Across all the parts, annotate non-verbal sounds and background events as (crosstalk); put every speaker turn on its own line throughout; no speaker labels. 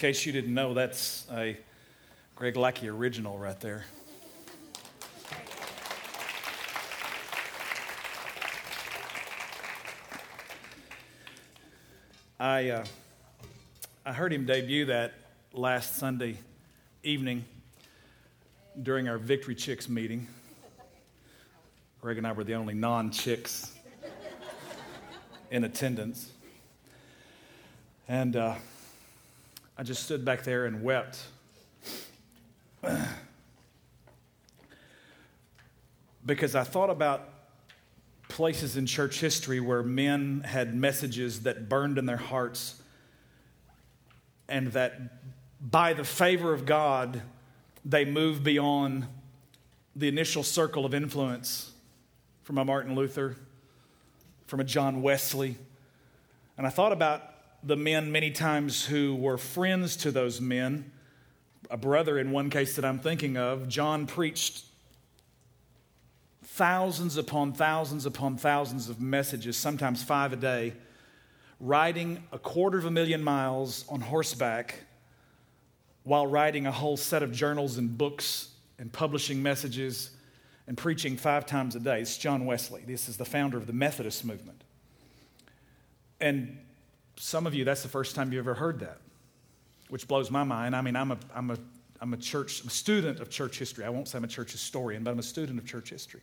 case you didn't know, that's a Greg Lackey original right there. I, uh, I heard him debut that last Sunday evening during our Victory Chicks meeting. Greg and I were the only non chicks in attendance. And uh, I just stood back there and wept. (clears throat) because I thought about places in church history where men had messages that burned in their hearts and that by the favor of God, they moved beyond the initial circle of influence from a Martin Luther, from a John Wesley. And I thought about the men many times who were friends to those men. A brother, in one case that I'm thinking of, John preached thousands upon thousands upon thousands of messages, sometimes five a day, riding a quarter of a million miles on horseback while writing a whole set of journals and books and publishing messages and preaching five times a day. It's John Wesley. This is the founder of the Methodist movement. And some of you, that's the first time you've ever heard that, which blows my mind. I mean, I'm a, I'm a, I'm a church, I'm a student of church history. I won't say I'm a church historian, but I'm a student of church history.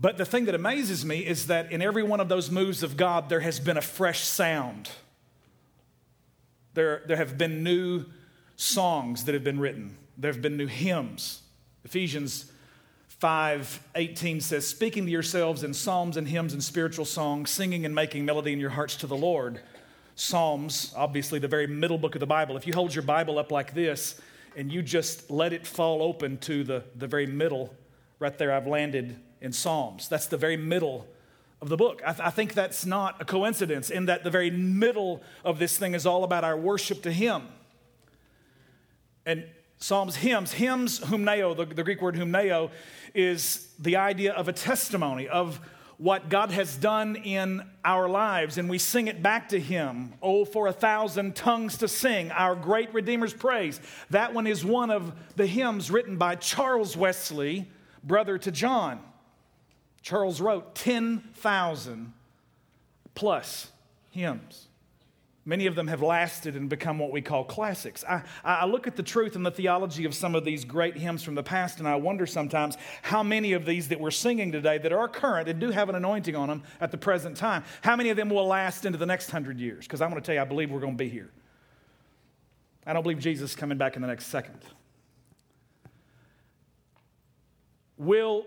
But the thing that amazes me is that in every one of those moves of God, there has been a fresh sound. There, there have been new songs that have been written. There have been new hymns. Ephesians 5 18 says, Speaking to yourselves in psalms and hymns and spiritual songs, singing and making melody in your hearts to the Lord. Psalms, obviously the very middle book of the Bible. If you hold your Bible up like this and you just let it fall open to the, the very middle, right there, I've landed in Psalms. That's the very middle of the book. I, th- I, think that's not a coincidence in that the very middle of this thing is all about our worship to Him. And Psalms, hymns, hymns, humneo, the, the Greek word humneo, is the idea of a testimony of what God has done in our lives, and we sing it back to Him. Oh, for a thousand tongues to sing, our great Redeemer's praise. That one is one of the hymns written by Charles Wesley, brother to John. Charles wrote 10,000 plus hymns. Many of them have lasted and become what we call classics. I, I, look at the truth and the theology of some of these great hymns from the past, and I wonder sometimes how many of these that we're singing today that are current and do have an anointing on them at the present time, how many of them will last into the next hundred years? Because I'm going to tell you, I believe we're going to be here. I don't believe Jesus is coming back in the next second. Will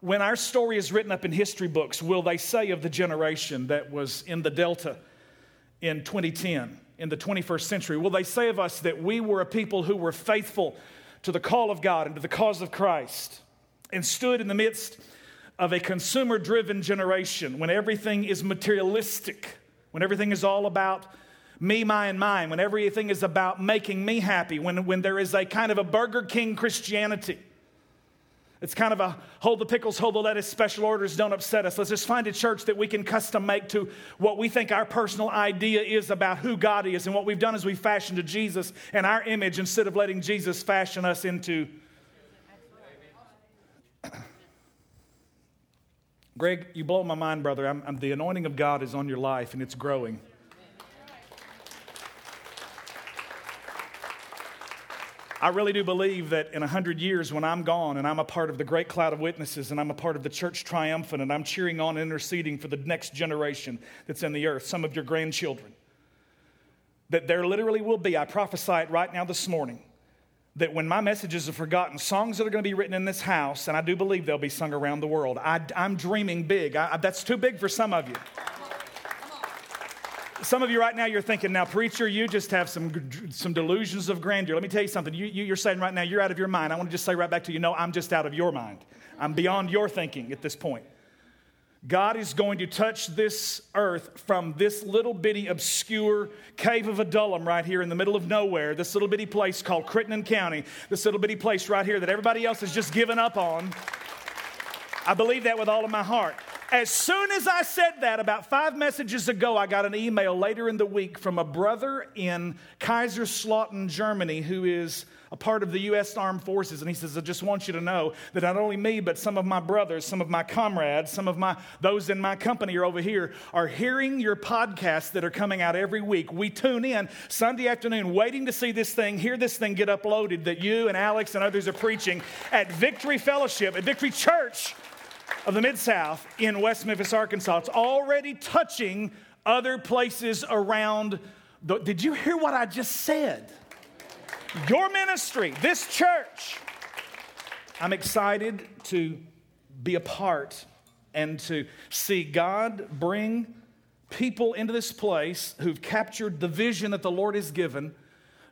when our story is written up in history books, will they say of the generation that was in the Delta in 2010, in the 21st century, will they say of us that we were a people who were faithful to the call of God and to the cause of Christ and stood in the midst of a consumer driven generation when everything is materialistic, when everything is all about me, my, and mine, when everything is about making me happy, when, when there is a kind of a Burger King Christianity? It's kind of a hold the pickles, hold the lettuce, special orders don't upset us. Let's just find a church that we can custom make to what we think our personal idea is about who God is. And what we've done is we've fashioned to Jesus and our image instead of letting Jesus fashion us into. Greg, you blow my mind, brother. I'm, I'm, the anointing of God is on your life and it's growing. I really do believe that in 100 years, when I'm gone and I'm a part of the great cloud of witnesses and I'm a part of the church triumphant and I'm cheering on and interceding for the next generation that's in the earth, some of your grandchildren, that there literally will be, I prophesy it right now this morning, that when my messages are forgotten, songs that are going to be written in this house, and I do believe they'll be sung around the world. I, am dreaming big. I, that's too big for some of you. Some of you right now, you're thinking, now, preacher, you just have some, some delusions of grandeur. Let me tell you something. You, you, you're saying right now, you're out of your mind. I want to just say right back to you, no, I'm just out of your mind. I'm beyond your thinking at this point. God is going to touch this earth from this little bitty obscure cave of Adullam right here in the middle of nowhere, this little bitty place called Crittenden County, this little bitty place right here that everybody else has just given up on. I believe that with all of my heart. As soon as I said that, about five messages ago, I got an email later in the week from a brother in Kaiserslautern, Germany, who is a part of the U.S. Armed Forces, and he says, I just want you to know that not only me, but some of my brothers, some of my comrades, some of my those in my company are over here, are hearing your podcasts that are coming out every week. We tune in Sunday afternoon, waiting to see this thing, hear this thing get uploaded that you and Alex and others are preaching at Victory Fellowship, at Victory Church of the Mid South in West Memphis, Arkansas. It's already touching other places around. The, did you hear what I just said? your ministry, this church. I'm excited to be a part and to see God bring people into this place who've captured the vision that the Lord has given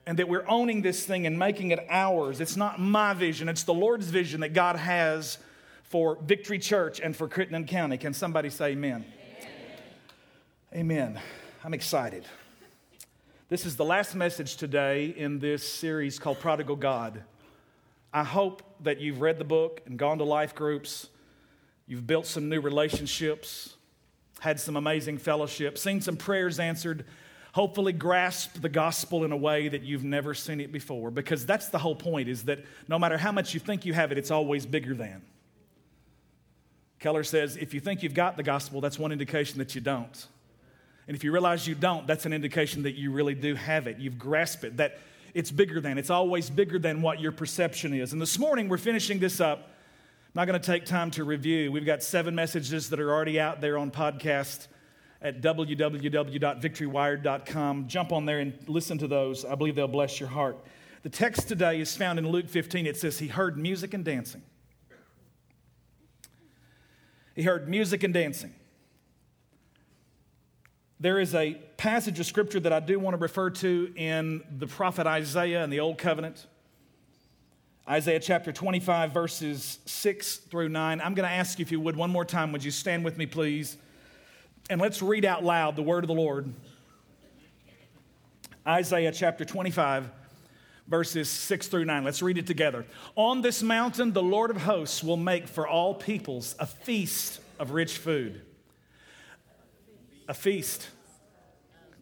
and that we're owning this thing and making it ours. It's not my vision, it's the Lord's vision that God has for Victory Church and for Crittenden County. Can somebody say amen? Amen. amen. I'm excited. This is the last message today in this series called Prodigal God. I hope that you've read the book and gone to life groups. You've built some new relationships, had some amazing fellowship, seen some prayers answered, hopefully grasped the gospel in a way that you've never seen it before because that's the whole point is that no matter how much you think you have it, it's always bigger than. Keller says if you think you've got the gospel, that's one indication that you don't. And if you realize you don't, that's an indication that you really do have it. You've grasped it, that it's bigger than. It's always bigger than what your perception is. And this morning, we're finishing this up. I'm not going to take time to review. We've got seven messages that are already out there on podcast at www.victorywired.com. Jump on there and listen to those. I believe they'll bless your heart. The text today is found in Luke 15. It says, He heard music and dancing. He heard music and dancing there is a passage of scripture that I do want to refer to in the prophet Isaiah in the Old Covenant. Isaiah chapter 25, verses 6 through 9. I'm going to ask you, if you would, one more time, would you stand with me, please? And let's read out loud the word of the Lord. Isaiah chapter 25, verses 6 through 9. Let's read it together. On this mountain, the Lord of hosts will make for all peoples a feast of rich food a feast.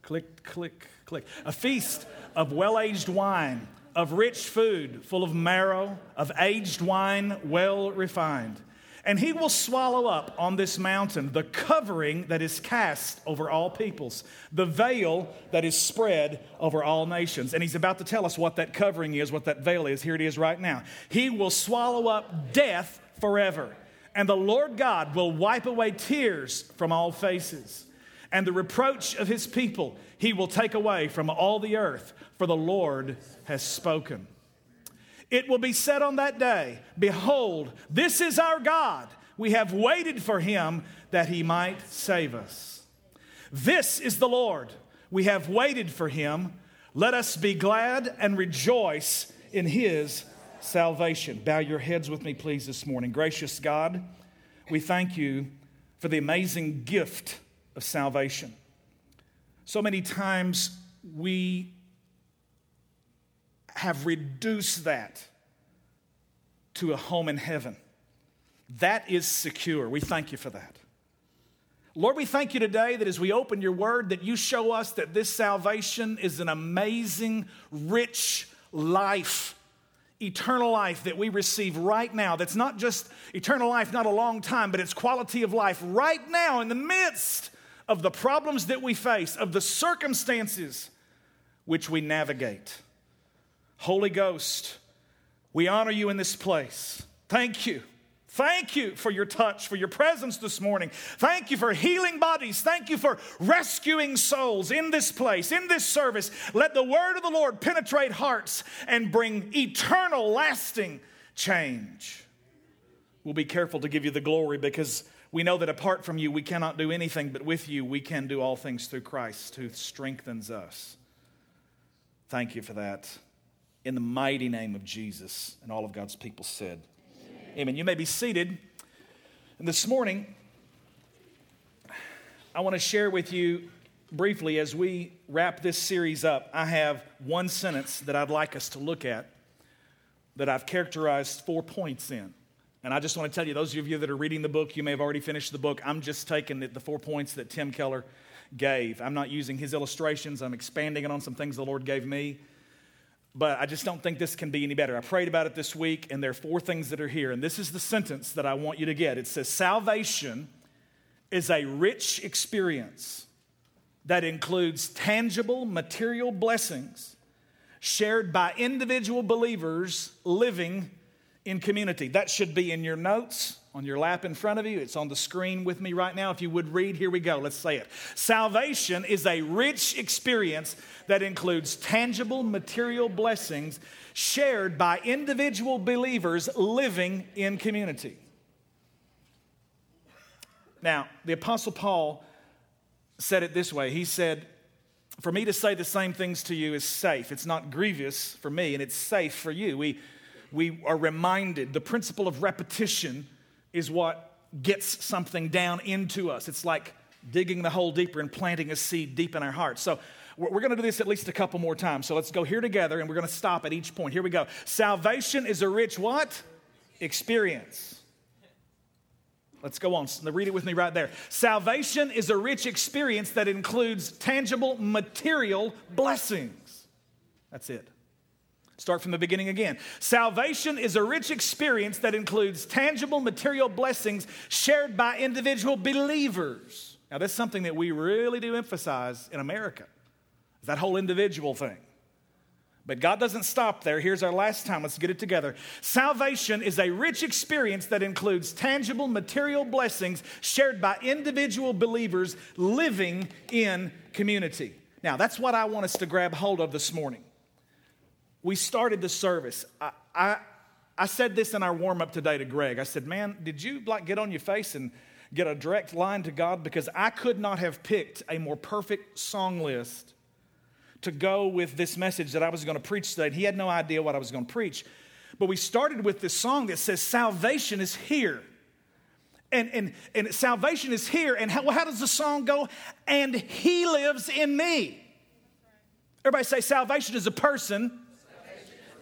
Click, click, click. A feast of well aged wine, of rich food full of marrow, of aged wine well refined. And he will swallow up on this mountain the covering that is cast over all peoples, the veil that is spread over all nations. And he's about to tell us what that covering is, what that veil is. Here it is right now. He will swallow up death forever, and the Lord God will wipe away tears from all faces and the reproach of his people he will take away from all the earth, for the Lord has spoken. It will be said on that day Behold, this is our God. We have waited for him that he might save us. This is the Lord. We have waited for him. Let us be glad and rejoice in his salvation. Bow your heads with me, please, this morning. Gracious God, we thank you for the amazing gift of salvation. So many times we have reduced that to a home in heaven. That is secure. We thank you for that. Lord, we thank you today that as we open your word, that you show us that this salvation is an amazing, rich life, eternal life that we receive right now. That's not just eternal life, not a long time, but it's quality of life right now in the midst of the problems that we face, of the circumstances which we navigate. Holy Ghost, we honor you in this place. Thank you. Thank you for your touch, for your presence this morning. Thank you for healing bodies. Thank you for rescuing souls in this place, in this service. Let the word of the Lord penetrate hearts and bring eternal, lasting change. We'll be careful to give you the glory because we know that apart from you, we cannot do anything, but with you, we can do all things through Christ who strengthens us. Thank you for that. In the mighty name of Jesus, and all of God's people said, Amen. Amen. You may be seated. And this morning, I want to share with you briefly as we wrap this series up. I have one sentence that I'd like us to look at that I've characterized four points in. And I just want to tell you, those of you that are reading the book, you may have already finished the book. I'm just taking the four points that Tim Keller gave. I'm not using his illustrations, I'm expanding it on some things the Lord gave me. But I just don't think this can be any better. I prayed about it this week, and there are four things that are here. And this is the sentence that I want you to get it says, Salvation is a rich experience that includes tangible material blessings shared by individual believers living in community. That should be in your notes on your lap in front of you. It's on the screen with me right now. If you would read, here we go. Let's say it. Salvation is a rich experience that includes tangible material blessings shared by individual believers living in community. Now, the Apostle Paul said it this way He said, For me to say the same things to you is safe. It's not grievous for me, and it's safe for you. We, we are reminded the principle of repetition is what gets something down into us. It's like digging the hole deeper and planting a seed deep in our hearts. So, we're going to do this at least a couple more times. So let's go here together and we're going to stop at each point. Here we go. Salvation is a rich what? Experience. Let's go on. Read it with me right there. Salvation is a rich experience that includes tangible material blessings. That's it. Start from the beginning again. Salvation is a rich experience that includes tangible material blessings shared by individual believers. Now, that's something that we really do emphasize in America, that whole individual thing. But God doesn't stop there. Here's our last time. Let's get it together. Salvation is a rich experience that includes tangible material blessings shared by individual believers living in community. Now, that's what I want us to grab hold of this morning. We started the service. I, I, I said this in our warm up today to Greg. I said, Man, did you like get on your face and get a direct line to God? Because I could not have picked a more perfect song list to go with this message that I was going to preach today. He had no idea what I was going to preach. But we started with this song that says, Salvation is here. And, and, and salvation is here. And how, how does the song go? And he lives in me. Everybody say, Salvation is a person,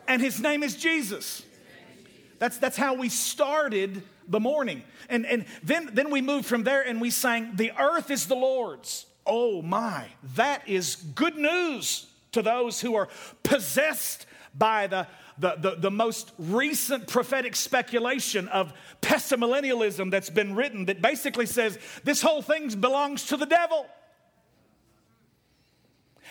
and his name is Jesus. That's, that's how we started the morning. And, and then, then we moved from there and we sang, The earth is the Lord's Oh my, that is good news to those who are possessed by the, the, the, the, most recent prophetic speculation of pessimillennialism that's been written that basically says this whole thing belongs to the devil.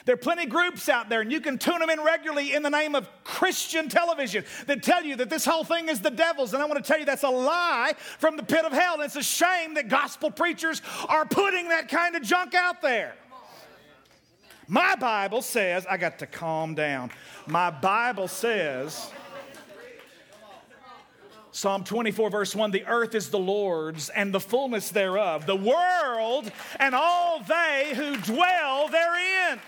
There are plenty of groups out there, and you can tune them in regularly in the name of Christian television that tell you that this whole thing is the devil's. And I want to tell you that's a lie from the pit of hell. And it's a shame that gospel preachers are putting that kind of junk out there. My Bible says, I got to calm down. My Bible says, Psalm 24, verse 1 the earth is the Lord's and the fullness thereof, the world and all they who dwell therein.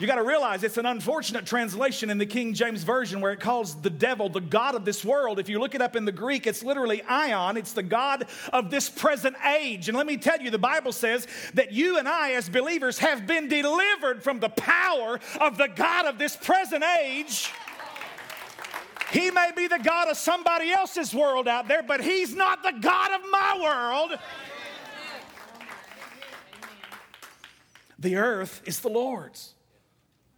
You got to realize it's an unfortunate translation in the King James Version where it calls the devil the God of this world. If you look it up in the Greek, it's literally aion, it's the God of this present age. And let me tell you, the Bible says that you and I, as believers, have been delivered from the power of the God of this present age. He may be the God of somebody else's world out there, but He's not the God of my world. The earth is the Lord's.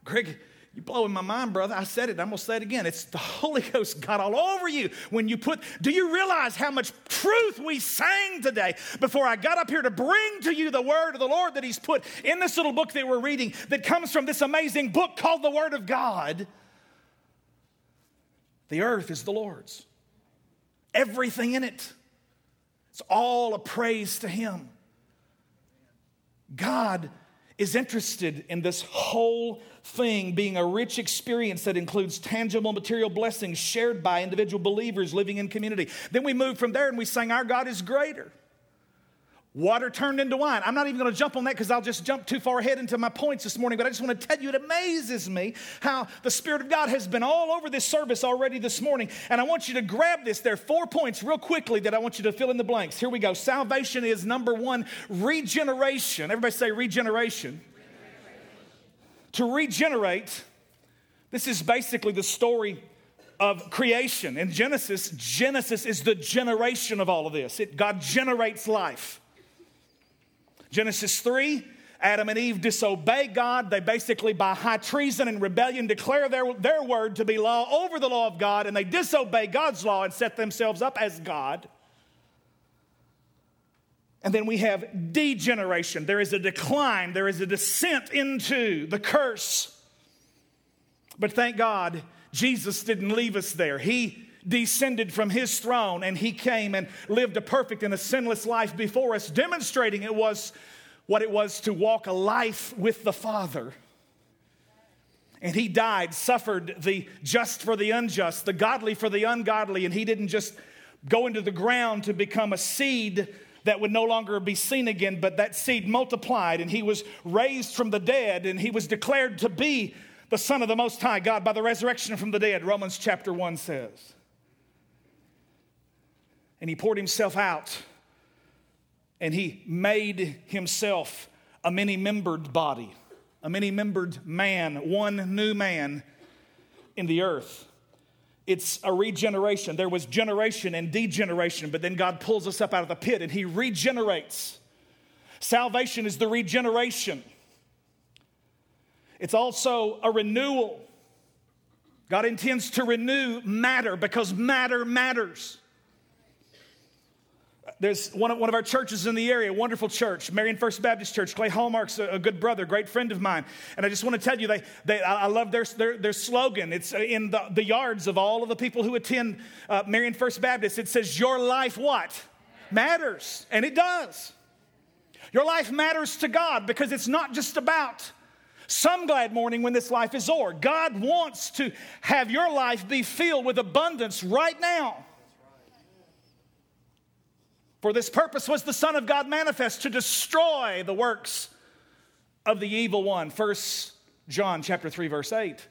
Greg, you're blowing my mind, brother. I said it. I'm going to say it again. It's the Holy Ghost got all over you. When you put, do you realize how much truth we sang today before I got up here to bring to you the word of the Lord that He's put in this little book that we're reading that comes from this amazing book called the Word of God? The earth is the Lord's, everything in it. It's all a praise to Him. God is interested in this whole thing being a rich experience that includes tangible material blessings shared by individual believers living in community. Then we moved from there and we sang, Our God is greater. Water turned into wine. I'm not even going to jump on that because I'll just jump too far ahead into my points this morning, but I just want to tell you it amazes me how the Spirit of God has been all over this service already this morning. And I want you to grab this. There are four points real quickly that I want you to fill in the blanks. Here we go. Salvation is number one, regeneration. Everybody say regeneration. To regenerate, this is basically the story of creation. In Genesis, Genesis is the generation of all of this. It, God generates life. Genesis 3, Adam and Eve disobey God. They basically, by high treason and rebellion, declare their, their word to be law over the law of God, and they disobey God's law and set themselves up as God. And then we have degeneration. There is a decline, there is a descent into the curse. But thank God, Jesus didn't leave us there. He descended from his throne and he came and lived a perfect and a sinless life before us, demonstrating it was what it was to walk a life with the Father. And he died, suffered the just for the unjust, the godly for the ungodly, and he didn't just go into the ground to become a seed that would no longer be seen again, but that seed multiplied and he was raised from the dead and he was declared to be the Son of the Most High God by the resurrection from the dead, Romans chapter 1 says. And he poured himself out and he made himself a many membered body, a many membered man, one new man in the earth. It's a regeneration. There was generation and degeneration, but then God pulls us up out of the pit and He regenerates. Salvation is the regeneration, it's also a renewal. God intends to renew matter because matter matters. There's one of, one of our churches in the area, wonderful church, Marion First Baptist Church. Clay Hallmark's a, a good brother, great friend of mine. And I just want to tell you, they, they, I love their, their, their slogan. It's in the, the yards of all of the people who attend uh, Marion First Baptist. It says, Your life what? Matters. And it does. Your life matters to God because it's not just about some glad morning when this life is o'er. God wants to have your life be filled with abundance right now. For this purpose was the Son of God manifest to destroy the works of the evil one. First John chapter 3 verse 8.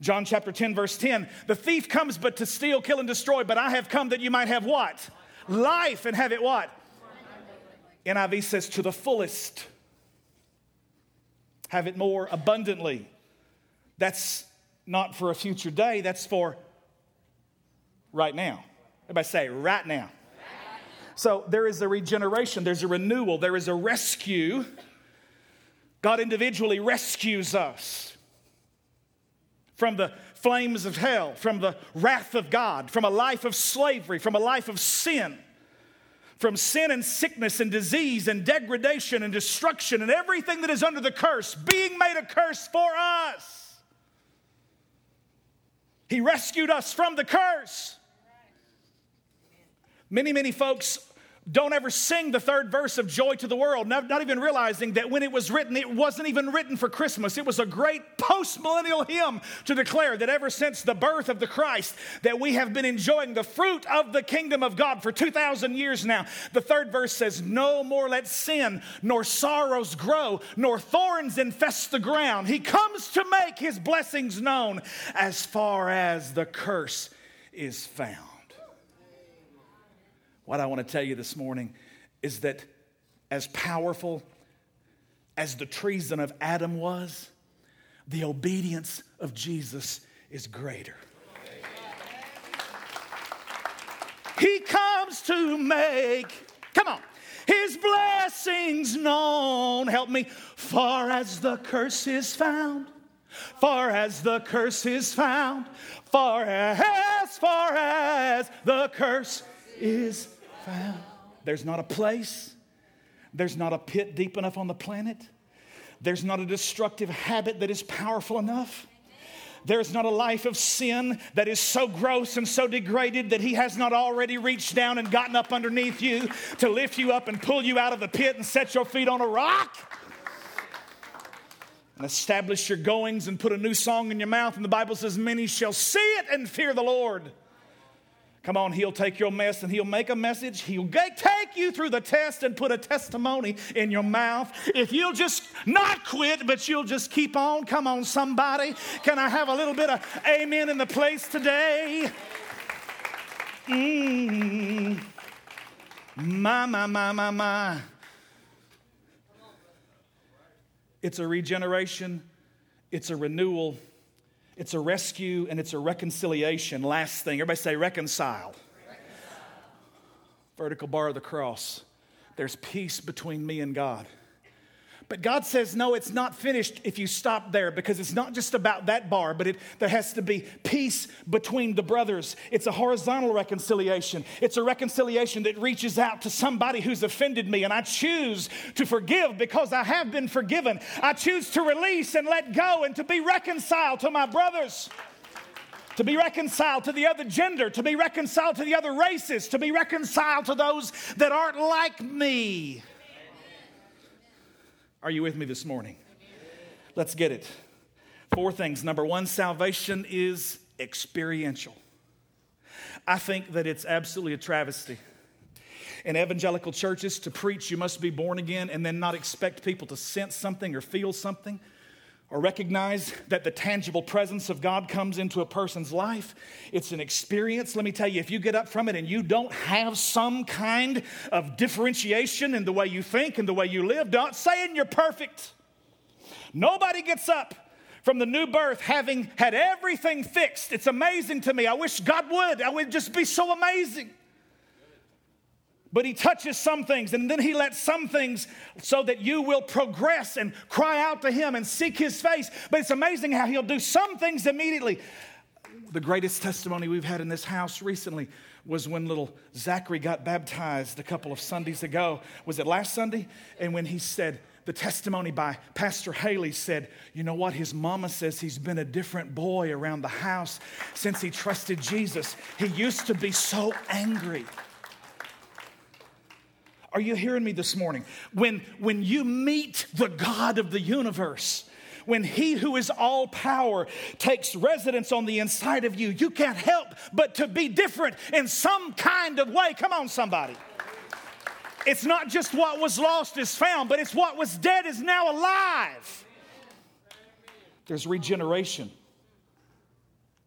John chapter 10 verse 10. The thief comes but to steal, kill and destroy, but I have come that you might have what? Life and have it what? NIV says to the fullest. Have it more abundantly. That's not for a future day, that's for right now. Everybody say right now. So there is a regeneration, there's a renewal, there is a rescue. God individually rescues us from the flames of hell, from the wrath of God, from a life of slavery, from a life of sin, from sin and sickness and disease and degradation and destruction and everything that is under the curse, being made a curse for us. He rescued us from the curse. Many, many folks don't ever sing the third verse of Joy to the World, not, not, even realizing that when it was written, it wasn't even written for Christmas. It was a great post-millennial hymn to declare that ever since the birth of the Christ, that we have been enjoying the fruit of the kingdom of God for 2,000 years now. The third verse says, No more let sin nor sorrows grow, nor thorns infest the ground. He comes to make his blessings known as far as the curse is found. What I want to tell you this morning is that as powerful as the treason of Adam was, the obedience of Jesus is greater. He comes to make, come on, his blessings known. Help me. Far as the curse is found, far as the curse is found, far as, far as the curse is found. There's not a place, there's not a pit deep enough on the planet, there's not a destructive habit that is powerful enough. There's not a life of sin that is so gross and so degraded that He has not already reached down and gotten up underneath you to lift you up and pull you out of the pit and set your feet on a rock and establish your goings and put a new song in your mouth. And the Bible says, Many shall see it and fear the Lord. Come on, he'll take your mess and he'll make a message. He'll take you through the test and put a testimony in your mouth. If you'll just not quit, but you'll just keep on. Come on, somebody. Can I have a little bit of amen in the place today? Mm. My, my, my, my, my. It's a regeneration, it's a renewal, it's a rescue, and it's a reconciliation. Last thing, everybody say reconcile. reconcile. Vertical bar of the cross. There's peace between me and God. But God says, no, it's not finished if you stop there because it's not just about that bar, but it, there has to be peace between the brothers. It's a horizontal reconciliation. It's a reconciliation that reaches out to somebody who's offended me, and I choose to forgive because I have been forgiven. I choose to release and let go and to be reconciled to my brothers to be reconciled to the other gender, to be reconciled to the other races, to be reconciled to those that aren't like me. Are you with me this morning? Let's get it. Four things. Number one, salvation is experiential. I think that it's absolutely a travesty in evangelical churches to preach you must be born again and then not expect people to sense something or feel something or recognize that the tangible presence of God comes into a person's life. It's an experience. Let me tell you, if you get up from it and you don't have some kind of differentiation in the way you think and the way you live, not saying you're perfect. Nobody gets up from the new birth having had everything fixed. It's amazing to me. I wish God would. I would just be so amazing. But he touches some things and then he lets some things so that you will progress and cry out to him and seek his face. But it's amazing how he'll do some things immediately. The greatest testimony we've had in this house recently was when little Zachary got baptized a couple of Sundays ago. Was it last Sunday? And when he said, the testimony by Pastor Haley said, You know what? His mama says he's been a different boy around the house since he trusted Jesus. He used to be so angry. Are you hearing me this morning? When, when you meet the God of the universe, when He who is all power takes residence on the inside of you, you can't help but to be different in some kind of way. Come on, somebody. It's not just what was lost is found, but it's what was dead is now alive. There's regeneration.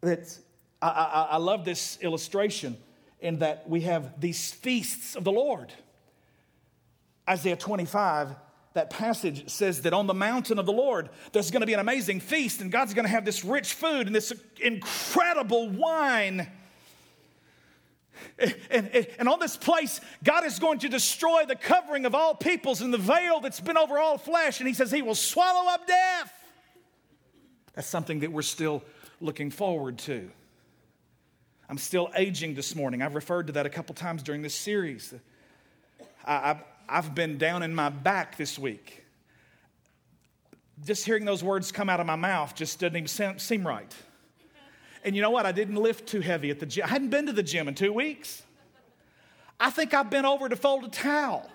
That's, I, I, I love this illustration in that we have these feasts of the Lord. Isaiah 25, that passage says that on the mountain of the Lord, there's going to be an amazing feast, and God's going to have this rich food and this incredible wine. And, and, and, on this place, God is going to destroy the covering of all peoples and the veil that's been over all flesh. And He says He will swallow up death. That's something that we're still looking forward to. I'm still aging this morning. I've referred to that a couple times during this series. I, I've been down in my back this week. Just hearing those words come out of my mouth just doesn't even seem right. And you know what? I didn't lift too heavy at the gym. I hadn't been to the gym in two weeks. I think I've been over to fold a towel.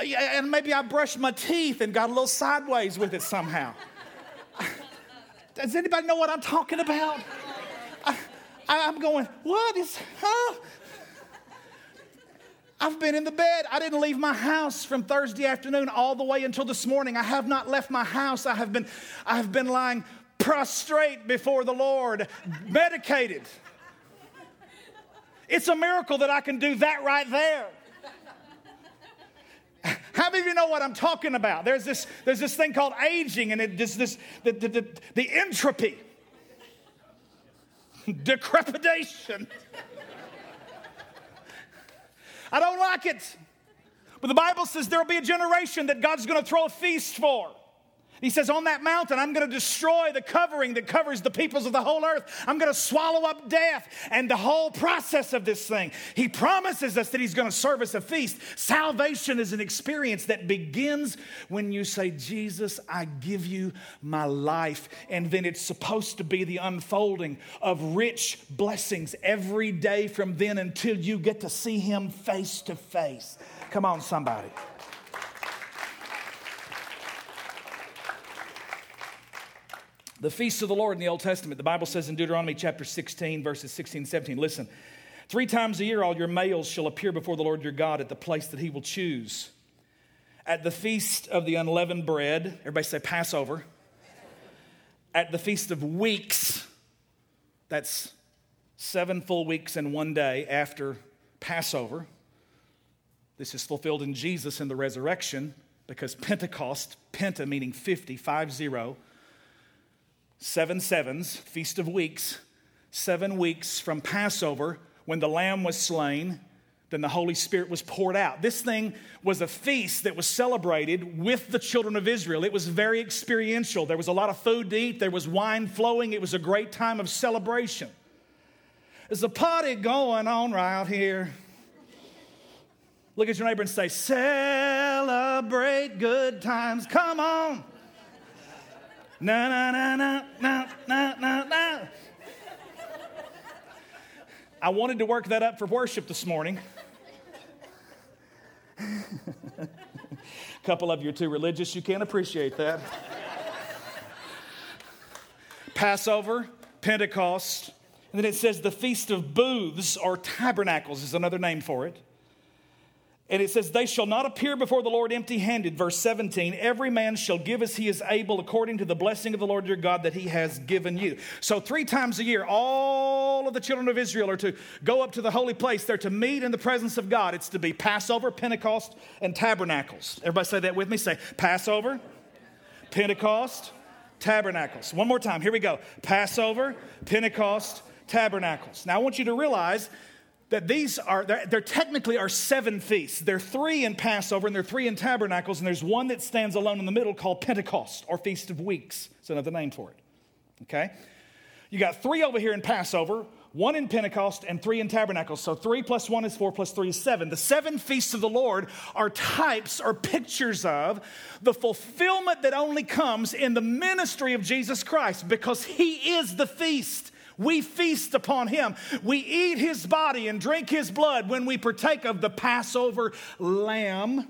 and maybe I brushed my teeth and got a little sideways with it somehow. (laughs) Does anybody know what I'm talking about? I, am going, what is, huh? I've been in the bed. I didn't leave my house from Thursday afternoon all the way until this morning. I have not left my house. I have been, I have been lying prostrate before the Lord, medicated. It's a miracle that I can do that right there. How many of you know what I'm talking about? There's this, there's this thing called aging, and it just this the, the, the, the entropy, decrepitation. I don't like it. But the Bible says there'll be a generation that God's going to throw a feast for. He says, On that mountain, I'm going to destroy the covering that covers the peoples of the whole earth. I'm going to swallow up death and the whole process of this thing. He promises us that He's going to serve us a feast. Salvation is an experience that begins when you say, Jesus, I give you my life. And then it's supposed to be the unfolding of rich blessings every day from then until you get to see Him face to face. Come on, somebody. The feasts of the Lord in the Old Testament, the Bible says in Deuteronomy chapter 16, verses 16 and 17, listen, three times a year all your males shall appear before the Lord your God at the place that he will choose. At the feast of the unleavened bread, everybody say Passover. At the feast of weeks, that's seven full weeks and one day after Passover. This is fulfilled in Jesus in the resurrection because Pentecost, Penta meaning 50, five zero, seven sevens, Feast of Weeks, seven weeks from Passover when the lamb was slain, then the Holy Spirit was poured out. This thing was a feast that was celebrated with the children of Israel. It was very experiential. There was a lot of food to eat, there was wine flowing. It was a great time of celebration. There's a party going on right here. Look at your neighbor and say, Celebrate good times. Come on. Na na na na na na na na. I wanted to work that up for worship this morning. A couple of you are too religious, you can't appreciate that. Passover, Pentecost, and then it says the Feast of Booths or Tabernacles is another name for it. And it says, They shall not appear before the Lord empty handed. Verse 17, every man shall give as he is able according to the blessing of the Lord your God that he has given you. So, three times a year, all of the children of Israel are to go up to the holy place. They're to meet in the presence of God. It's to be Passover, Pentecost, and Tabernacles. Everybody say that with me. Say Passover, Pentecost, Tabernacles. One more time. Here we go Passover, Pentecost, Tabernacles. Now, I want you to realize that these are, there technically are seven feasts. There are three in Passover and there are three in Tabernacles, and there's one that stands alone in the middle called Pentecost or Feast of Weeks. It's another name for it. Okay? You got three over here in Passover, one in Pentecost, and three in Tabernacles. So three plus one is four, plus three is seven. The seven feasts of the Lord are types or pictures of the fulfillment that only comes in the ministry of Jesus Christ because He is the feast. We feast upon him. We eat his body and drink his blood when we partake of the Passover lamb,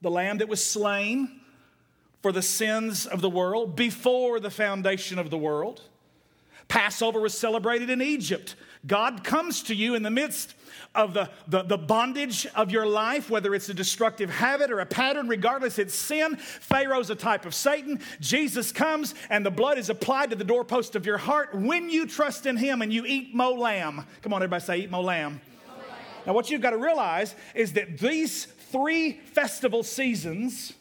the lamb that was slain for the sins of the world before the foundation of the world. Passover was celebrated in Egypt. God comes to you in the midst of the, the, the, bondage of your life, whether it's a destructive habit or a pattern, regardless, it's sin. Pharaoh's a type of Satan. Jesus comes and the blood is applied to the doorpost of your heart when you trust in him and you eat mo lamb. Come on, everybody say, eat mo lamb. Lamb. Now, what you've got to realize is that these three festival seasons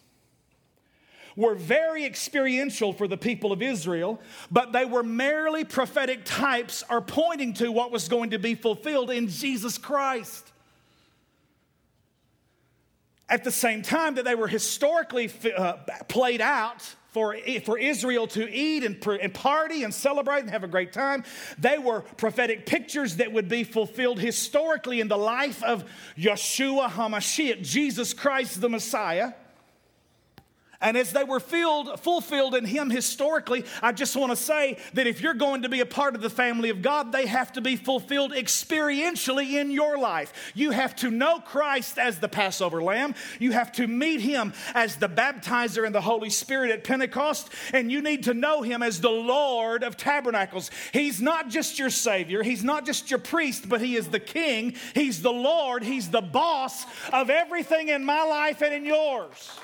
were very experiential for the people of Israel, but they were merely prophetic types or pointing to what was going to be fulfilled in Jesus Christ. At the same time that they were historically uh, played out for, for Israel to eat and, and party and celebrate and have a great time. They were prophetic pictures that would be fulfilled historically in the life of Yeshua HaMashiach, Jesus Christ the Messiah. And as they were filled, fulfilled in Him historically, I just want to say that if you're going to be a part of the family of God, they have to be fulfilled experientially in your life. You have to know Christ as the Passover lamb. You have to meet Him as the baptizer in the Holy Spirit at Pentecost. And you need to know Him as the Lord of tabernacles. He's not just your Savior, He's not just your priest, but He is the King. He's the Lord. He's the boss of everything in my life and in yours.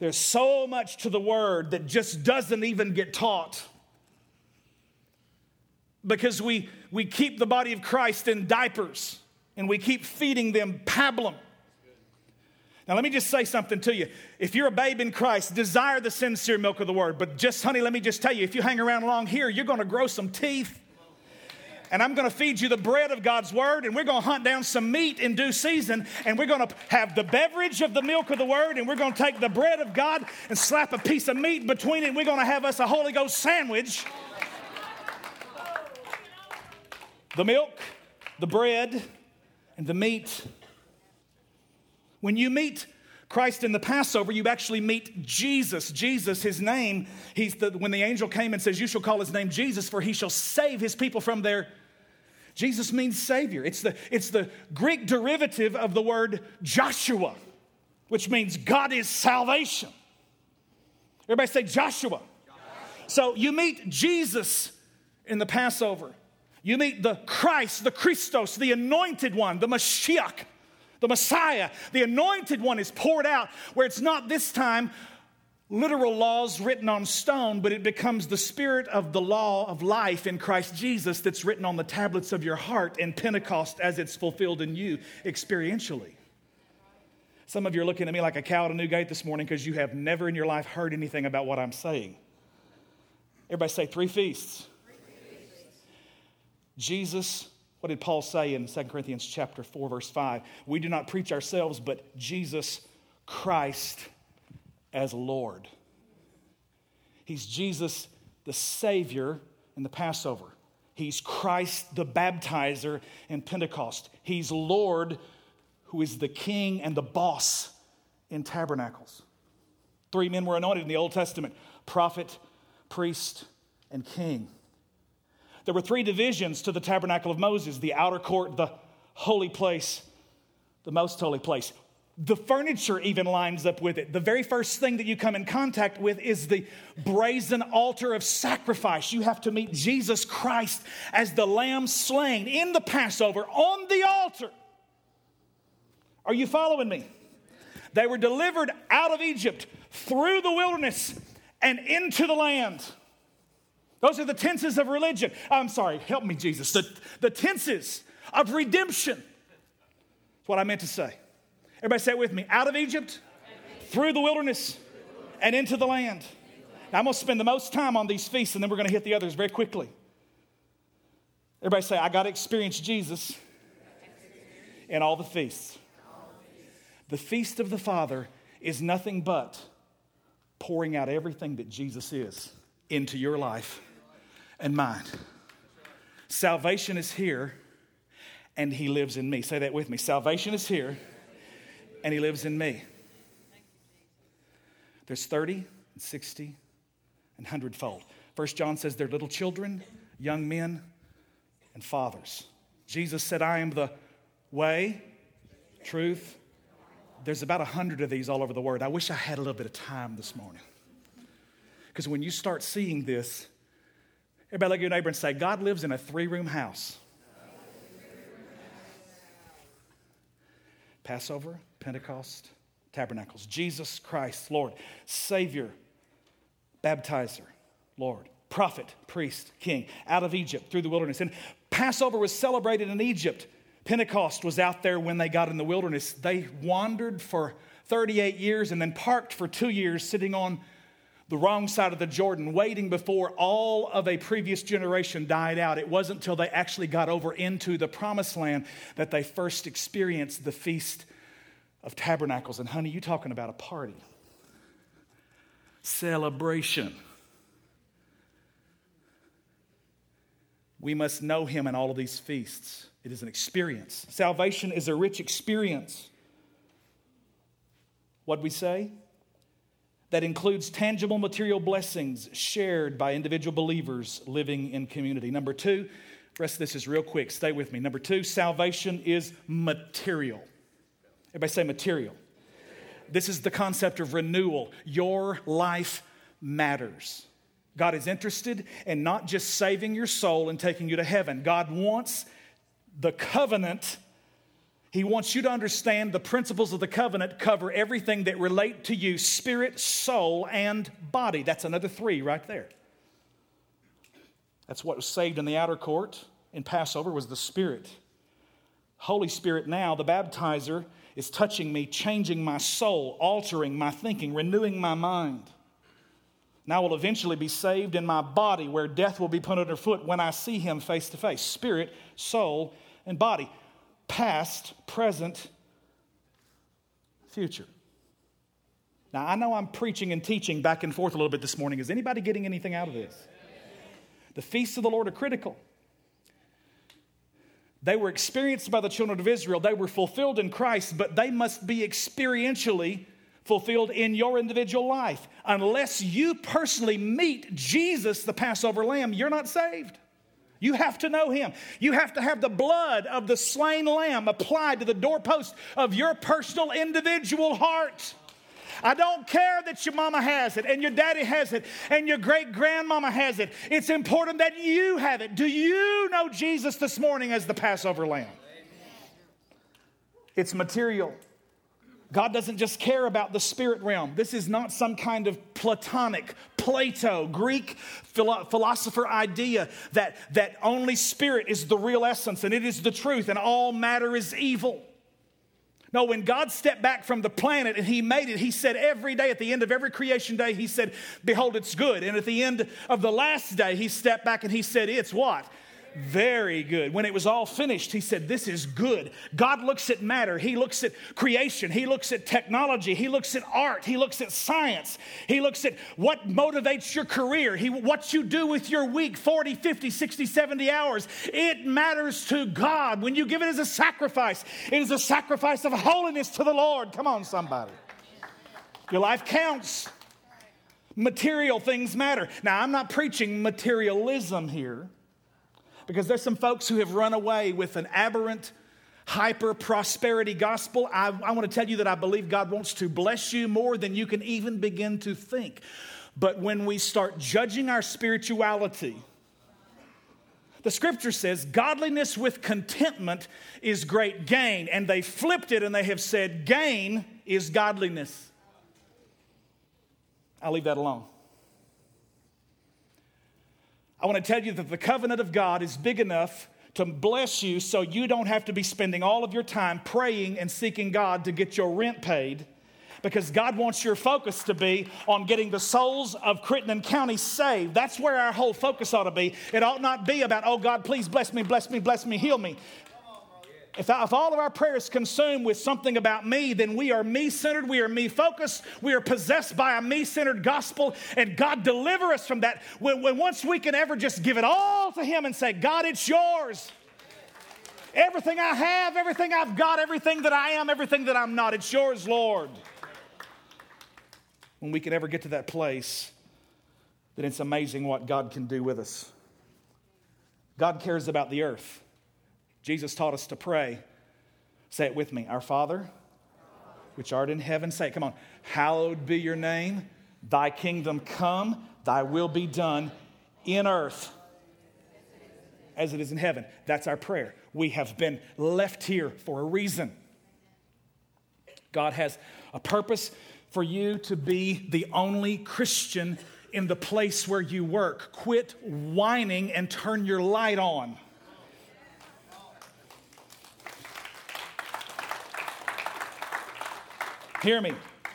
There's so much to the word that just doesn't even get taught. Because we, we keep the body of Christ in diapers and we keep feeding them pablum. Now, let me just say something to you. If you're a babe in Christ, desire the sincere milk of the word. But just, honey, let me just tell you if you hang around long here, you're going to grow some teeth and I'm going to feed you the bread of God's word, and we're going to hunt down some meat in due season, and we're going to have the beverage of the milk of the word, and we're going to take the bread of God and slap a piece of meat between it, and we're going to have us a Holy Ghost sandwich. The milk, the bread, and the meat. When you meet Christ in the Passover, you actually meet Jesus. Jesus, his name, he's the, when the angel came and says, You shall call his name Jesus, for he shall save his people from their Jesus means Savior. It's the, it's the Greek derivative of the word Joshua, which means God is salvation. Everybody say Joshua. So you meet Jesus in the Passover. You meet the Christ, the Christos, the anointed one, the Mashiach, the Messiah. The anointed one is poured out where it's not this time literal laws written on stone, but it becomes the spirit of the law of life in Christ Jesus that's written on the tablets of your heart in Pentecost as it's fulfilled in you experientially. Some of you are looking at me like a cow at a new gate this morning because you have never in your life heard anything about what I'm saying. Everybody say three feasts. Jesus, what did Paul say in 2 Corinthians chapter 4, verse 5? We do not preach ourselves, but Jesus Christ as Lord. He's Jesus the Savior in the Passover. He's Christ the baptizer in Pentecost. He's Lord who is the king and the boss in tabernacles. Three men were anointed in the Old Testament prophet, priest, and king. There were three divisions to the tabernacle of Moses the outer court, the holy place, the most holy place. The furniture even lines up with it. The very first thing that you come in contact with is the brazen altar of sacrifice. You have to meet Jesus Christ as the lamb slain in the Passover on the altar. Are you following me? They were delivered out of Egypt through the wilderness and into the land. Those are the tenses of religion. I'm sorry, help me, Jesus. The, the tenses of redemption. That's what I meant to say. Everybody say it with me out of Egypt, through the wilderness, and into the land. Now, I'm going to spend the most time on these feasts and then we're going to hit the others very quickly. Everybody say, I got to experience Jesus in all the feasts. The feast of the Father is nothing but pouring out everything that Jesus is into your life and mine. Salvation is here and he lives in me. Say that with me. Salvation is here and he lives in me. There's 30, 60, and 100 fold. First John says they're little children, young men, and fathers. Jesus said, I am the way, truth, there's about a hundred of these all over the word. I wish I had a little bit of time this morning. Because when you start seeing this, everybody look at your neighbor and say, God lives in a three room house. Passover, Pentecost, Tabernacles. Jesus Christ, Lord, Savior, Baptizer, Lord, Prophet, Priest, King, out of Egypt through the wilderness. And Passover was celebrated in Egypt. Pentecost was out there when they got in the wilderness. They wandered for 38 years and then parked for two years sitting on the wrong side of the Jordan, waiting before all of a previous generation died out. It wasn't until they actually got over into the promised land that they first experienced the Feast of Tabernacles. And, honey, you talking about a party, celebration. We must know him in all of these feasts. It is an experience. Salvation is a rich experience. What we say? That includes tangible material blessings shared by individual believers living in community. Number two, rest of this is real quick. Stay with me. Number two, salvation is material. Everybody say material. This is the concept of renewal. Your life matters. God is interested in not just saving your soul and taking you to heaven. God wants the covenant, he wants you to understand the principles of the covenant cover everything that relate to you spirit, soul, and body. That's another three right there. That's what was saved in the outer court in Passover was the Spirit. Holy Spirit now, the baptizer, is touching me, changing my soul, altering my thinking, renewing my mind. Now I will eventually be saved in my body where death will be put underfoot when I see him face to face. Spirit, soul, and body. Past, present, future. Now, I know I'm preaching and teaching back and forth a little bit this morning. Is anybody getting anything out of this? The feasts of the Lord are critical. They were experienced by the children of Israel. They were fulfilled in Christ, but they must be experientially fulfilled in your individual life. Unless you personally meet Jesus, the Passover lamb, you're not saved. You have to know him. You have to have the blood of the slain lamb applied to the doorpost of your personal individual heart. I don't care that your mama has it and your daddy has it and your great grandmama has it. It's important that you have it. Do you know Jesus this morning as the Passover lamb? It's material. God doesn't just care about the spirit realm. This is not some kind of Platonic, Plato, Greek philosopher idea that, that only spirit is the real essence and it is the truth and all matter is evil. No, when God stepped back from the planet and He made it, He said every day, at the end of every creation day, He said, Behold, it's good. And at the end of the last day, He stepped back and He said, It's what? Very good. When it was all finished, he said, This is good. God looks at matter. He looks at creation. He looks at technology. He looks at art. He looks at science. He looks at what motivates your career. He, what you do with your week 40, 50, 60, 70 hours. It matters to God. When you give it as a sacrifice, it is a sacrifice of holiness to the Lord. Come on, somebody. Your life counts. Material things matter. Now, I'm not preaching materialism here because there's some folks who have run away with an aberrant, hyper prosperity gospel. I, I want to tell you that I believe God wants to bless you more than you can even begin to think. But when we start judging our spirituality, the scripture says godliness with contentment is great gain. And they flipped it and they have said gain is godliness. I'll leave that alone. I want to tell you that the covenant of God is big enough to bless you so you don't have to be spending all of your time praying and seeking God to get your rent paid because God wants your focus to be on getting the souls of Crittenden County saved. That's where our whole focus ought to be. It ought not be about, oh God, please bless me, bless me, bless me, heal me. If, if all of our prayers consumed with something about me, then we are me centered, we are me focused, we are possessed by a me centered gospel, and God deliver us from that. When, when once we can ever just give it all to Him and say, God, it's yours. Everything I have, everything I've got, everything that I am, everything that I'm not, it's yours, Lord. When we can ever get to that place, then it's amazing what God can do with us. God cares about the earth. Jesus taught us to pray. Say it with me Our Father, which art in heaven, say it, come on. Hallowed be your name, thy kingdom come, thy will be done in earth as it is in heaven. That's our prayer. We have been left here for a reason. God has a purpose for you to be the only Christian in the place where you work. Quit whining and turn your light on. Hear me.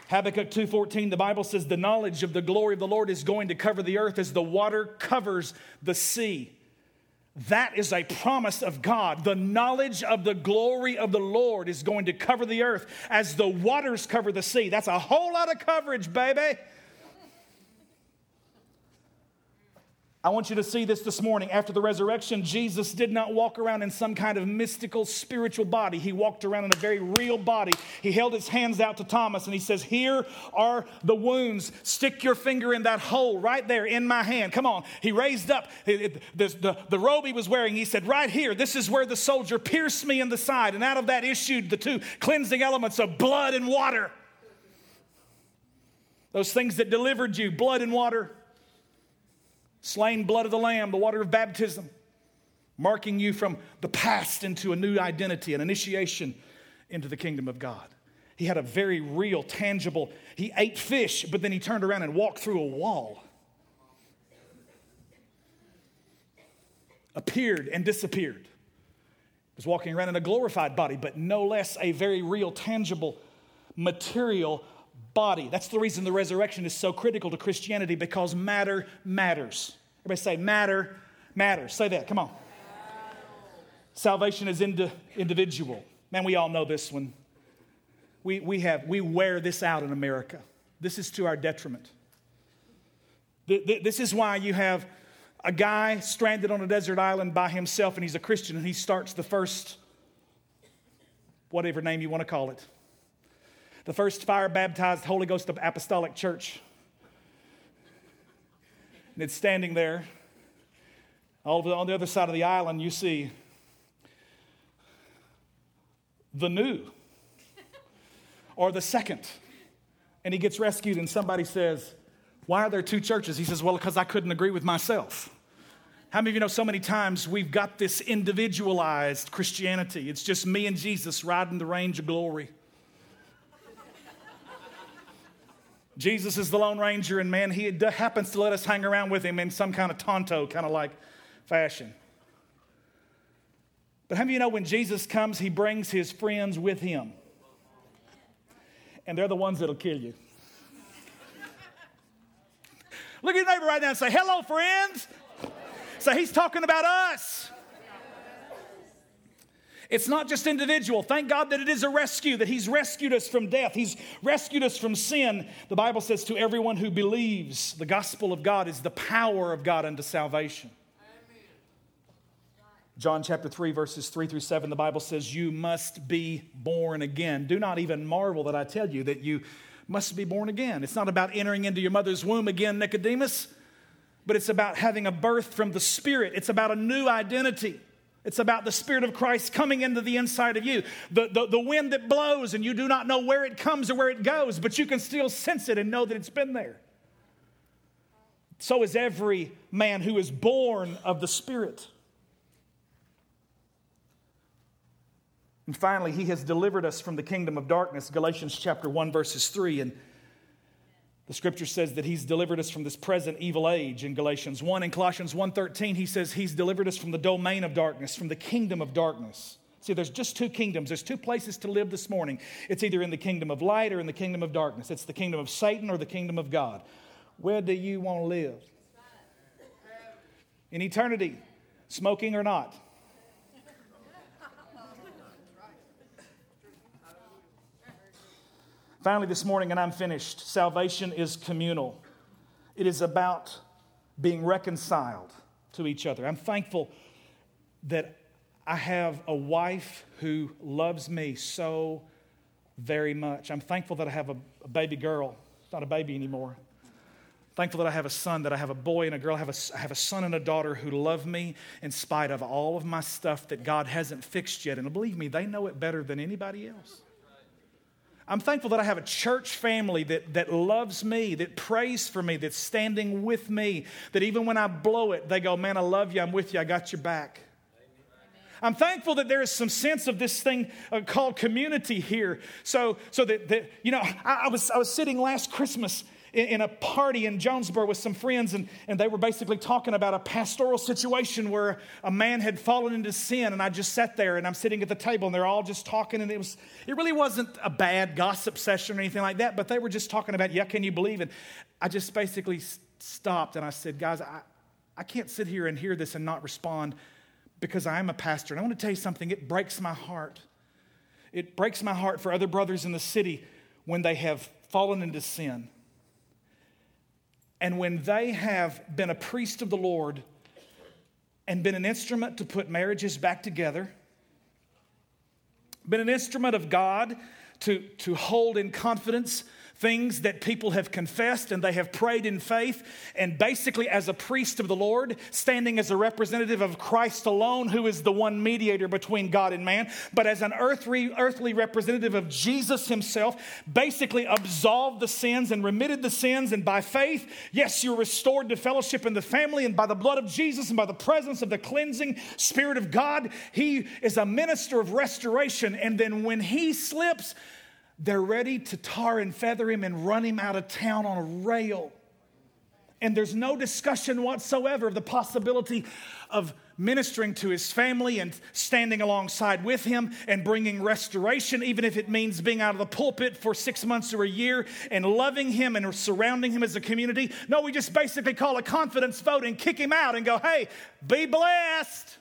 Habakkuk 2:14 the Bible says the knowledge of the glory of the Lord is going to cover the earth as the water covers the sea. That is a promise of God. The knowledge of the glory of the Lord is going to cover the earth as the waters cover the sea. That's a whole lot of coverage, baby. I want you to see this this morning. After the resurrection, Jesus did not walk around in some kind of mystical spiritual body. He walked around in a very real body. He held his hands out to Thomas and he says, Here are the wounds. Stick your finger in that hole right there in my hand. Come on. He raised up the, the, robe he was wearing. He said, Right here, this is where the soldier pierced me in the side. And out of that issued the two cleansing elements of blood and water. Those things that delivered you, blood and water slain blood of the Lamb, the water of baptism, marking you from the past into a new identity, an initiation into the kingdom of God. He had a very real, tangible, he ate fish, but then he turned around and walked through a wall. Appeared and disappeared. He was walking around in a glorified body, but no less a very real, tangible, material body. That's the reason the resurrection is so critical to Christianity because matter matters. Everybody say, matter matters. Say that, come on. Salvation is indi- individual. Man, we all know this one. We, we, have, we wear this out in America. This is to our detriment. This is why you have a guy stranded on a desert island by himself and he's a Christian and he starts the first, whatever name you want to call it, the first fire baptized Holy Ghost Apostolic Church. And it's standing there. All on the other side of the island, you see the new or the second. And he gets rescued, and somebody says, Why are there two churches? He says, Well, because I couldn't agree with myself. How many of you know so many times we've got this individualized Christianity? It's just me and Jesus riding the range of glory. Jesus is the Lone Ranger, and man, he uh, happens to let us hang around with him in some kind of tonto, kind of like fashion. But of you know when Jesus comes, he brings his friends with him? and they're the ones that'll kill you. (laughs) Look at your neighbor right now and say, Hello, friends. So he's talking about us. It's not just individual. Thank God that it is a rescue, that He's rescued us from death. He's rescued us from sin. The Bible says to everyone who believes, the gospel of God is the power of God unto salvation. John chapter 3, verses 3 through 7, the Bible says, You must be born again. Do not even marvel that I tell you that you must be born again. It's not about entering into your mother's womb again, Nicodemus, but it's about having a birth from the Spirit. It's about a new identity. It's about the Spirit of Christ coming into the inside of you. The, the, the, wind that blows, and you do not know where it comes or where it goes, but you can still sense it and know that it's been there. So is every man who is born of the Spirit. And finally, he has delivered us from the kingdom of darkness, Galatians chapter 1, verses 3. And the scripture says that he's delivered us from this present evil age in Galatians 1 in Colossians 1:13 he says he's delivered us from the domain of darkness from the kingdom of darkness. See there's just two kingdoms. There's two places to live this morning. It's either in the kingdom of light or in the kingdom of darkness. It's the kingdom of Satan or the kingdom of God. Where do you want to live? In eternity, smoking or not? Finally, this morning, and I'm finished, salvation is communal. It is about being reconciled to each other. I'm thankful that I have a wife who loves me so very much. I'm thankful that I have a, a baby girl, not a baby anymore. Thankful that I have a son, that I have a boy and a girl. I have a, I have a son and a daughter who love me in spite of all of my stuff that God hasn't fixed yet. And believe me, they know it better than anybody else. I'm thankful that I have a church family that, that loves me, that prays for me, that's standing with me, that even when I blow it, they go, Man, I love you, I'm with you, I got your back. I'm thankful that there is some sense of this thing uh, called community here. So, so that, that you know, I, I, was, I was sitting last Christmas in, a party in Jonesboro with some friends, and, and they were basically talking about a pastoral situation where a man had fallen into sin. And I just sat there and I'm sitting at the table, and they're all just talking. And it, was, it really wasn't a bad gossip session or anything like that, but they were just talking about, yeah, can you believe it? I just basically stopped and I said, guys, I, I can't sit here and hear this and not respond because I am a pastor. And I want to tell you something, it breaks my heart. It breaks my heart for other brothers in the city when they have fallen into sin. And when they have been a priest of the Lord and been an instrument to put marriages back together, been an instrument of God to, to hold in confidence things that people have confessed and they have prayed in faith. And basically, as a priest of the Lord, standing as a representative of Christ alone, who is the one mediator between God and man, but as an earthly, earthly representative of Jesus himself, basically absolved the sins and remitted the sins. And by faith, yes, you're restored to fellowship in the family. And by the blood of Jesus and by the presence of the cleansing Spirit of God, he is a minister of restoration. And then when he slips, they're ready to tar and feather him and run him out of town on a rail. And there's no discussion whatsoever of the possibility of ministering to his family and standing alongside with him and bringing restoration, even if it means being out of the pulpit for six months or a year and loving him and surrounding him as a community. No, we just basically call a confidence vote and kick him out and go, hey, be blessed.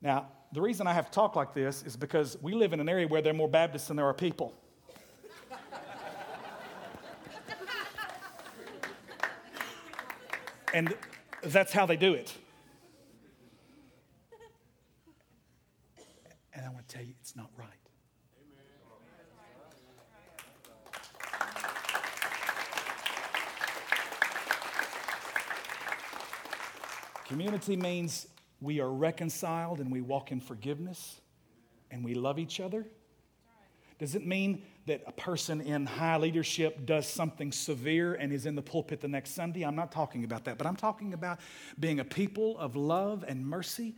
Now, the reason I have to talk like this is because we live in an area where there are more Baptists than there are people. and that's how they do it. And I want to tell you, it's not right. Community means we are reconciled and we walk in forgiveness and we love each other? Does it mean that a person in high leadership does something severe and is in the pulpit the next Sunday? I'm not talking about that, but I'm talking about being a people of love and mercy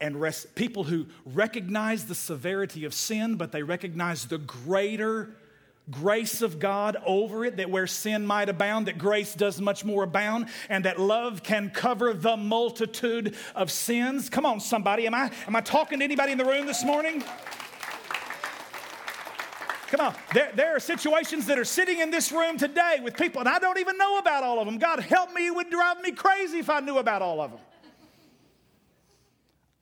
and rest, people who recognize the severity of sin, but they recognize the greater grace of God over it, that where sin might abound, that grace does much more abound, and that love can cover the multitude of sins. Come on, somebody. Am I, am I talking to anybody in the room this morning? Come on. There, there are situations that are sitting in this room today with people, and I don't even know about all of them. God help me, it would drive me crazy if I knew about all of them.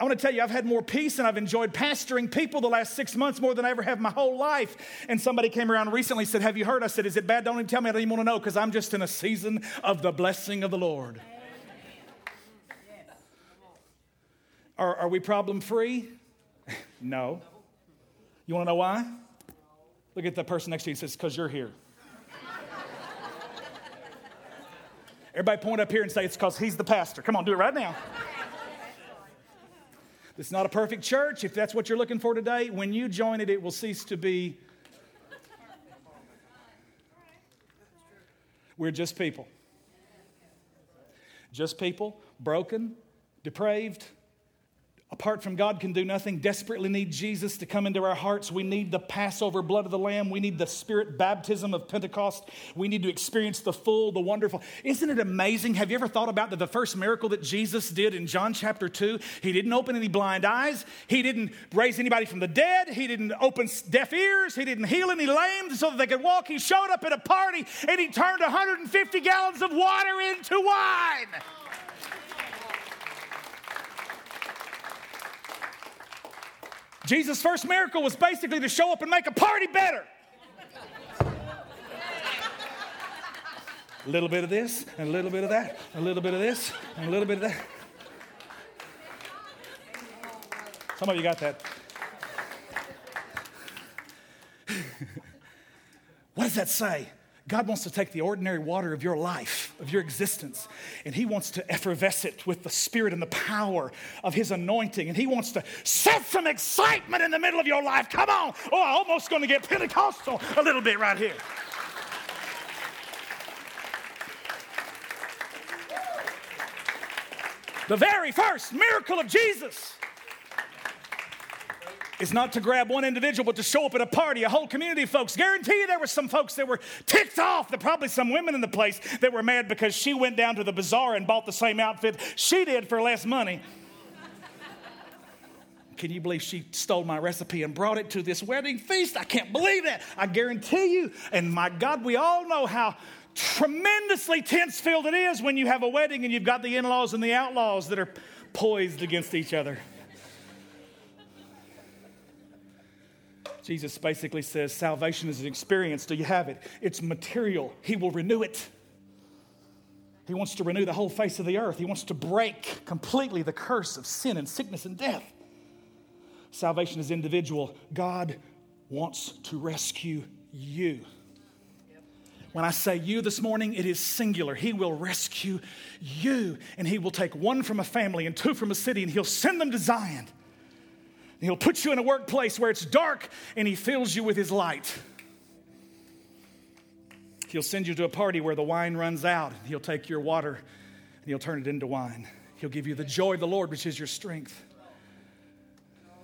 I want to tell you, I've had more peace and I've enjoyed pastoring people the last six months more than I ever have my whole life. And somebody came around recently said, Have you heard? I said, Is it bad? Don't even tell me. I don't even want to know because I'm just in a season of the blessing of the Lord. Are, are we problem free? (laughs) no. You want to know why? Look at the person next to you and says, Because you're here. Everybody point up here and say, It's because he's the pastor. Come on, do it right now. It's not a perfect church. If that's what you're looking for today, when you join it, it will cease to be. We're just people. Just people, broken, depraved, apart from God can do nothing, desperately need Jesus to come into our hearts. We need the Passover blood of the Lamb. We need the Spirit baptism of Pentecost. We need to experience the full, the wonderful. Isn't it amazing? Have you ever thought about that the first miracle that Jesus did in John chapter 2? He didn't open any blind eyes, He didn't raise anybody from the dead, He didn't open deaf ears, He didn't heal any lame so that they could walk. He showed up at a party and He turned 150 gallons of water into wine. Jesus' first miracle was basically to show up and make a party better. A little bit of this, and a little bit of that, a little bit of this, and a little bit of that. Some of you got that. (laughs) what does that say? God wants to take the ordinary water of your life, of your existence, and He wants to effervesce it with the spirit and the power of His anointing. And He wants to set some excitement in the middle of your life. Come on. Oh, I'm almost going to get Pentecostal a little bit right here. The very first miracle of Jesus is not to grab one individual, but to show up at a party, a whole community of folks. Guarantee you there were some folks that were ticked off. There probably some women in the place that were mad because she went down to the bazaar and bought the same outfit she did for less money. Can you believe she stole my recipe and brought it to this wedding feast? I can't believe that. I guarantee you. And my God, we all know how tremendously tense filled it is when you have a wedding and you've got the in laws and the outlaws that are poised against each other. Jesus basically says salvation is an experience. Do you have it? It's material. He will renew it. He wants to renew the whole face of the earth. He wants to break completely the curse of sin and sickness and death. Salvation is individual. God wants to rescue you. When I say you this morning, it is singular. He will rescue you, and He will take one from a family and two from a city, and He'll send them to Zion. He'll put you in a workplace where it's dark and He fills you with His light. He'll send you to a party where the wine runs out. and He'll take your water and He'll turn it into wine. He'll give you the joy of the Lord, which is your strength.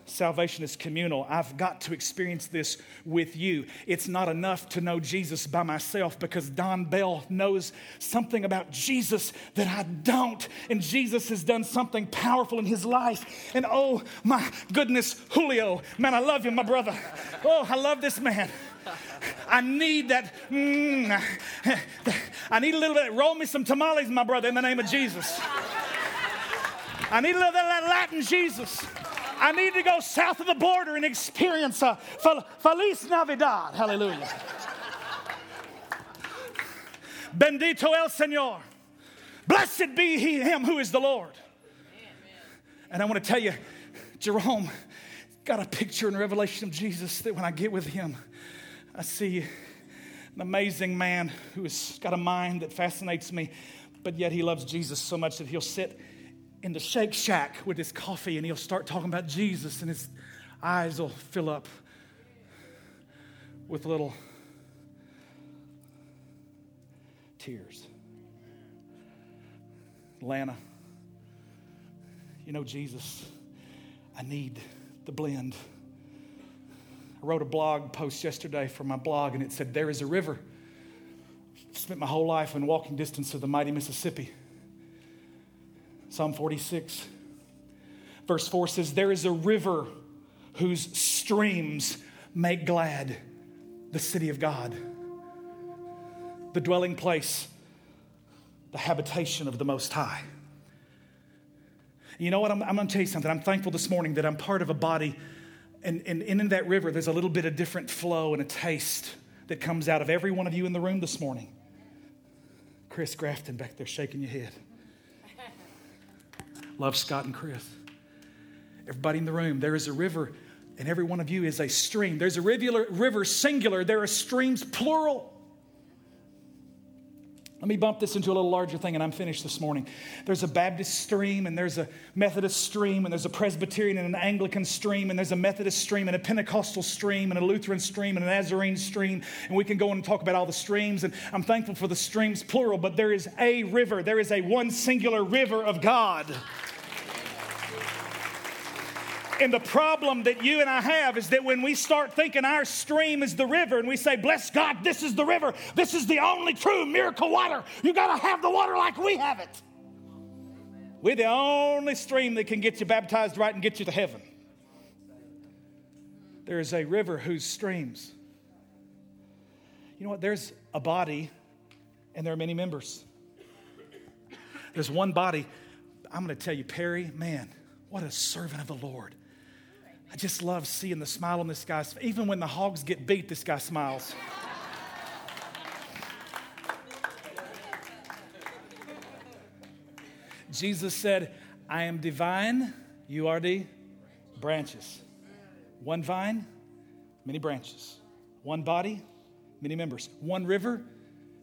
Salvation is communal. I've got to experience this with you. It's not enough to know Jesus by myself because Don Bell knows something about Jesus that I don't. And Jesus has done something powerful in his life. And oh my goodness, Julio, man, I love him, my brother. Oh, I love this man. I need that. Mm, I need a little bit. Roll me some tamales, my brother, in the name of Jesus. I need a little bit of that Latin Jesus. I need to go south of the border and experience uh, a Feliz Navidad. Hallelujah. Bendito el Señor. Blessed be he, him who is the Lord. And I want to tell you, Jerome got a picture in Revelation of Jesus that when I get with him, I see an amazing man who has got a mind that fascinates me, but yet he loves Jesus so much that he'll sit in the Shake Shack with his coffee and he'll start talking about Jesus and his eyes will fill up with little tears. Lana, you know, Jesus, I need the blend. I wrote a blog post yesterday for my blog, and it said, There is a river. Spent my whole life in walking distance of the mighty Mississippi. Psalm 46, verse 4 says, There is a river whose streams make glad the city of God, the dwelling place, the habitation of the Most High. You know what? I'm, I'm going to tell you something. I'm thankful this morning that I'm part of a body, and, and, and in that river, there's a little bit of different flow and a taste that comes out of every one of you in the room this morning. Chris Grafton back there shaking your head. Love Scott and Chris. Everybody in the room, there is a river, and every one of you is a stream. There's a rivular, river singular, there are streams plural. Let me bump this into a little larger thing and I'm finished this morning. There's a Baptist stream and there's a Methodist stream and there's a Presbyterian and an Anglican stream and there's a Methodist stream and a Pentecostal stream and a Lutheran stream and a Nazarene stream. And we can go and talk about all the streams. And I'm thankful for the streams, plural, but there is a river. There is a one singular river of God. And the problem that you and I have is that when we start thinking our stream is the river and we say, Bless God, this is the river, this is the only true miracle water, you got to have the water like we have it. We're the only stream that can get you baptized right and get you to heaven. There is a river whose streams. You know what? There's a body and there are many members. There's one body. I'm going to tell you, Perry, man, what a servant of the Lord. I just love seeing the smile on this guy's Even when the hogs get beat, this guy smiles. Jesus said, I am divine, you are the branches. One vine, many branches. One body, many members. One river,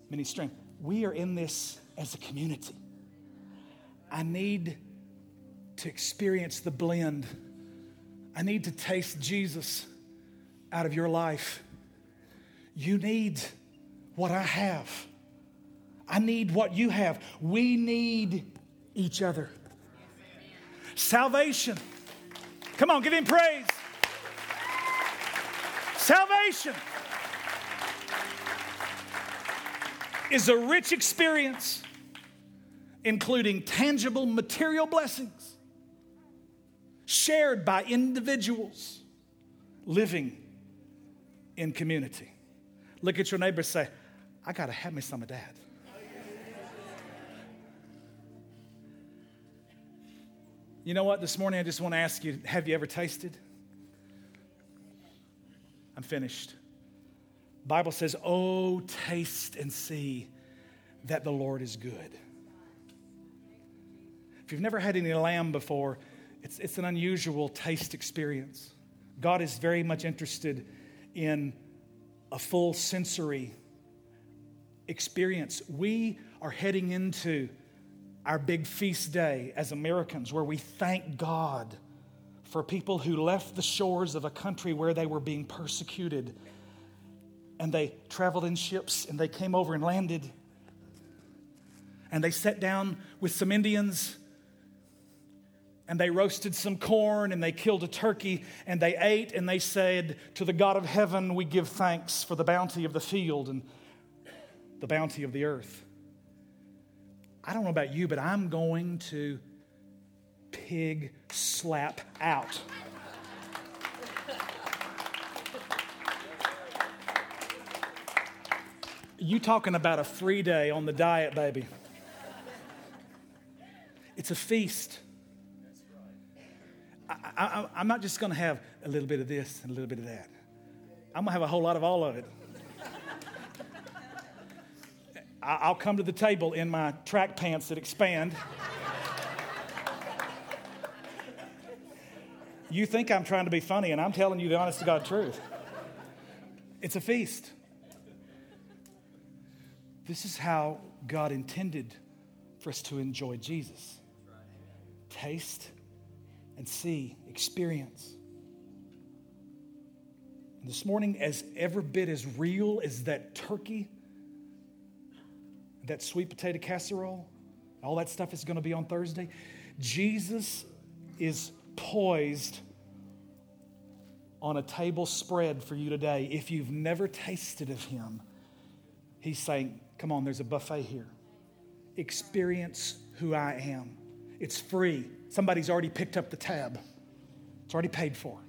many streams. We are in this as a community. I need to experience the blend I need to taste Jesus out of your life. You need what I have. I need what you have. We need each other. Salvation. Come on, give him praise. Salvation is a rich experience, including tangible material blessings shared by individuals living in community. Look at your neighbor say, I got to have me some of that. You know what? This morning I just want to ask you have you ever tasted? I'm finished. Bible says, "Oh, taste and see that the Lord is good." If you've never had any lamb before, it's, it's an unusual taste experience. God is very much interested in a full sensory experience. We are heading into our big feast day as Americans where we thank God for people who left the shores of a country where they were being persecuted and they traveled in ships and they came over and landed and they sat down with some Indians and they roasted some corn and they killed a turkey and they ate and they said, To the God of heaven, we give thanks for the bounty of the field and the bounty of the earth. I don't know about you, but I'm going to pig slap out. You talking about a free day on the diet, baby. It's a feast. I, am not just going to have a little bit of this and a little bit of that. I'm going to have a whole lot of all of it. I'll come to the table in my track pants that expand. You think I'm trying to be funny, and I'm telling you the honest to God truth. It's a feast. This is how God intended for us to enjoy Jesus. Taste and see, experience. And this morning, as ever bit as real as that turkey, that sweet potato casserole, all that stuff is going to be on Thursday, Jesus is poised on a table spread for you today. If you've never tasted of Him, He's saying, Come on, there's a buffet here. Experience who I am. It's free. Somebody's already picked up the tab, it's already paid for.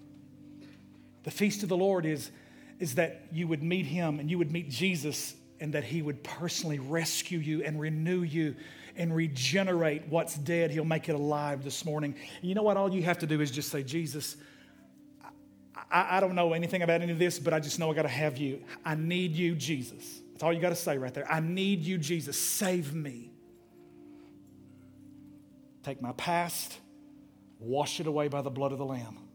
The feast of the Lord is, is that you would meet Him and you would meet Jesus and that He would personally rescue you and renew you and regenerate what's dead. He'll make it alive this morning. You know what? All you have to do is just say, Jesus, I, I don't know anything about any of this, but I just know I got to have you. I need you, Jesus. That's all you got to say right there. I need you, Jesus. Save me. Take my past, wash it away by the blood of the Lamb.